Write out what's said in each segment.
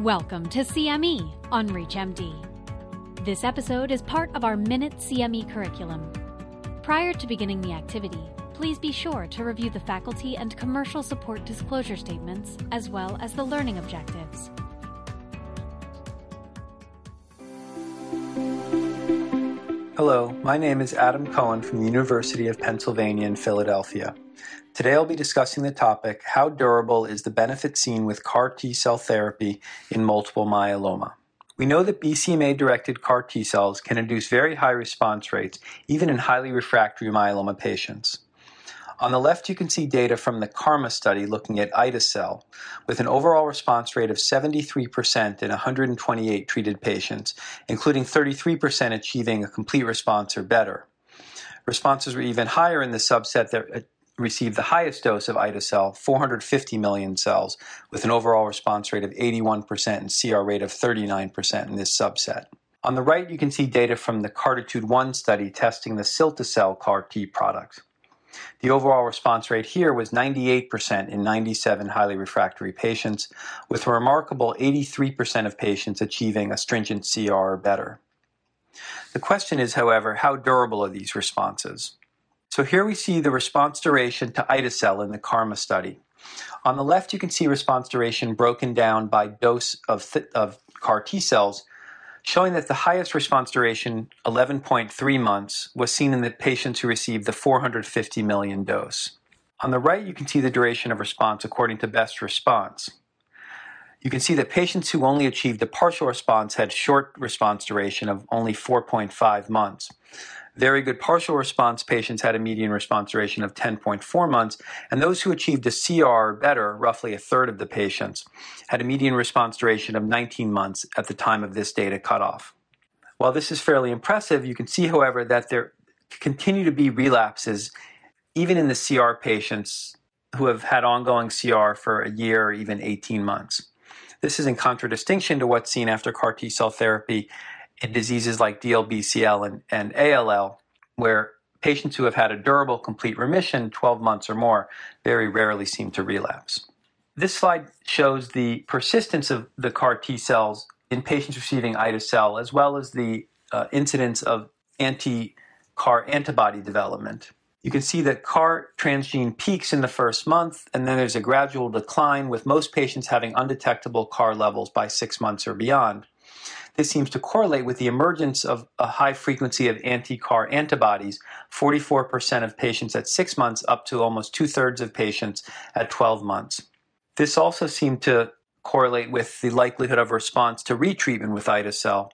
Welcome to CME on ReachMD. This episode is part of our Minute CME curriculum. Prior to beginning the activity, please be sure to review the faculty and commercial support disclosure statements as well as the learning objectives. Hello, my name is Adam Cohen from the University of Pennsylvania in Philadelphia. Today I'll be discussing the topic How durable is the benefit seen with CAR T cell therapy in multiple myeloma? We know that BCMA directed CAR T cells can induce very high response rates, even in highly refractory myeloma patients. On the left, you can see data from the KarMMa study looking at ide-cel, with an overall response rate of 73% in 128 treated patients, including 33% achieving a complete response or better. Responses were even higher in the subset that received the highest dose of ide-cel, 450 million cells, with an overall response rate of 81% and CR rate of 39% in this subset. On the right, you can see data from the CARTITUDE-1 study testing the cilta-cel CAR T product. The overall response rate here was 98% in 97 highly refractory patients, with a remarkable 83% of patients achieving a stringent CR or better. The question is, however, how durable are these responses? So here we see the response duration to ide-cel in the KarMMa study. On the left, you can see response duration broken down by dose of, th- of CAR T cells showing that the highest response duration, 11.3 months, was seen in the patients who received the 450 million dose. On the right, you can see the duration of response according to best response. You can see that patients who only achieved a partial response had short response duration of only 4.5 months. Very good partial response patients had a median response duration of 10.4 months, and those who achieved a CR or better, roughly a third of the patients, had a median response duration of 19 months at the time of this data cutoff. While this is fairly impressive, you can see, however, that there continue to be relapses even in the CR patients who have had ongoing CR for a year or even 18 months. This is in contradistinction to what's seen after CAR T cell therapy in diseases like DLBCL and, and ALL, where patients who have had a durable complete remission, 12 months or more, very rarely seem to relapse. This slide shows the persistence of the CAR T cells in patients receiving ide-cel, as well as the uh, incidence of anti-CAR antibody development. You can see that CAR transgene peaks in the first month, and then there's a gradual decline, with most patients having undetectable CAR levels by six months or beyond. This seems to correlate with the emergence of a high frequency of anti CAR antibodies 44% of patients at six months, up to almost two thirds of patients at 12 months. This also seemed to correlate with the likelihood of response to retreatment with ide-cel.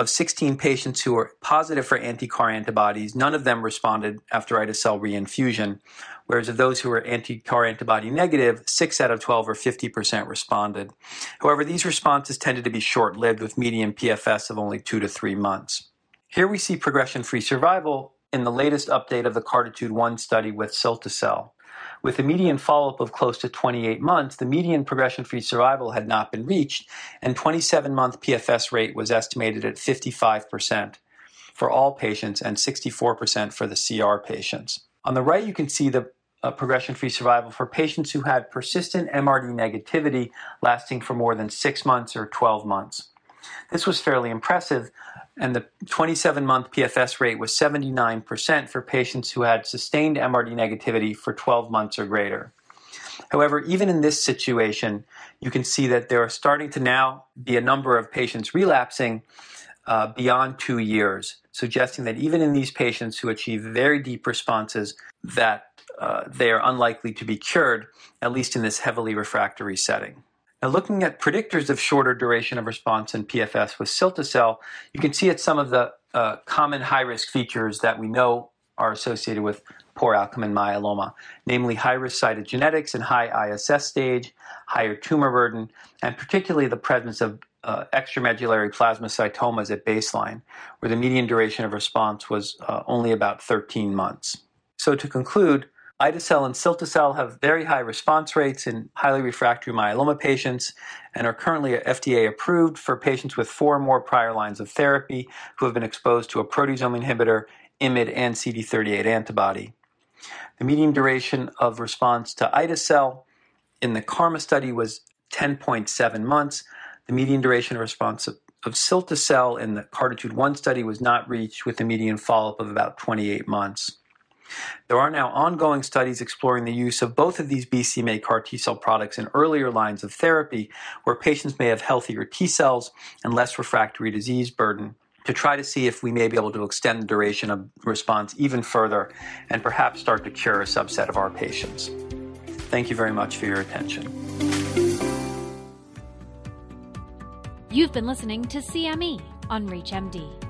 Of 16 patients who were positive for anti-CAR antibodies, none of them responded after ide-cel reinfusion, whereas of those who were anti-CAR antibody negative, 6 out of 12 or 50% responded. However, these responses tended to be short-lived with median PFS of only 2 to 3 months. Here we see progression-free survival in the latest update of the CARTITUDE-1 study with cilta-cel. With a median follow up of close to 28 months, the median progression free survival had not been reached, and 27 month PFS rate was estimated at 55% for all patients and 64% for the CR patients. On the right, you can see the uh, progression free survival for patients who had persistent MRD negativity lasting for more than six months or 12 months. This was fairly impressive, and the 27 month PFS rate was 79% for patients who had sustained MRD negativity for 12 months or greater. However, even in this situation, you can see that there are starting to now be a number of patients relapsing uh, beyond two years, suggesting that even in these patients who achieve very deep responses, that uh, they are unlikely to be cured, at least in this heavily refractory setting. Now, looking at predictors of shorter duration of response in PFS with cilta-cel, you can see at some of the uh, common high-risk features that we know are associated with poor outcome in myeloma, namely high-risk cytogenetics and high ISS stage, higher tumor burden, and particularly the presence of uh, extramedullary plasmacytomas at baseline, where the median duration of response was uh, only about 13 months. So to conclude, ide-cel and cilta-cel have very high response rates in highly refractory myeloma patients and are currently FDA approved for patients with four or more prior lines of therapy who have been exposed to a proteasome inhibitor, IMiD, and CD38 antibody. The median duration of response to ide-cel in the KarMMa study was 10.7 months, the median duration of response of, of in the CARTITUDE-1 study was not reached with a median follow-up of about 28 months. There are now ongoing studies exploring the use of both of these BCMA CAR T cell products in earlier lines of therapy where patients may have healthier T cells and less refractory disease burden to try to see if we may be able to extend the duration of response even further and perhaps start to cure a subset of our patients. Thank you very much for your attention. You've been listening to CME on ReachMD.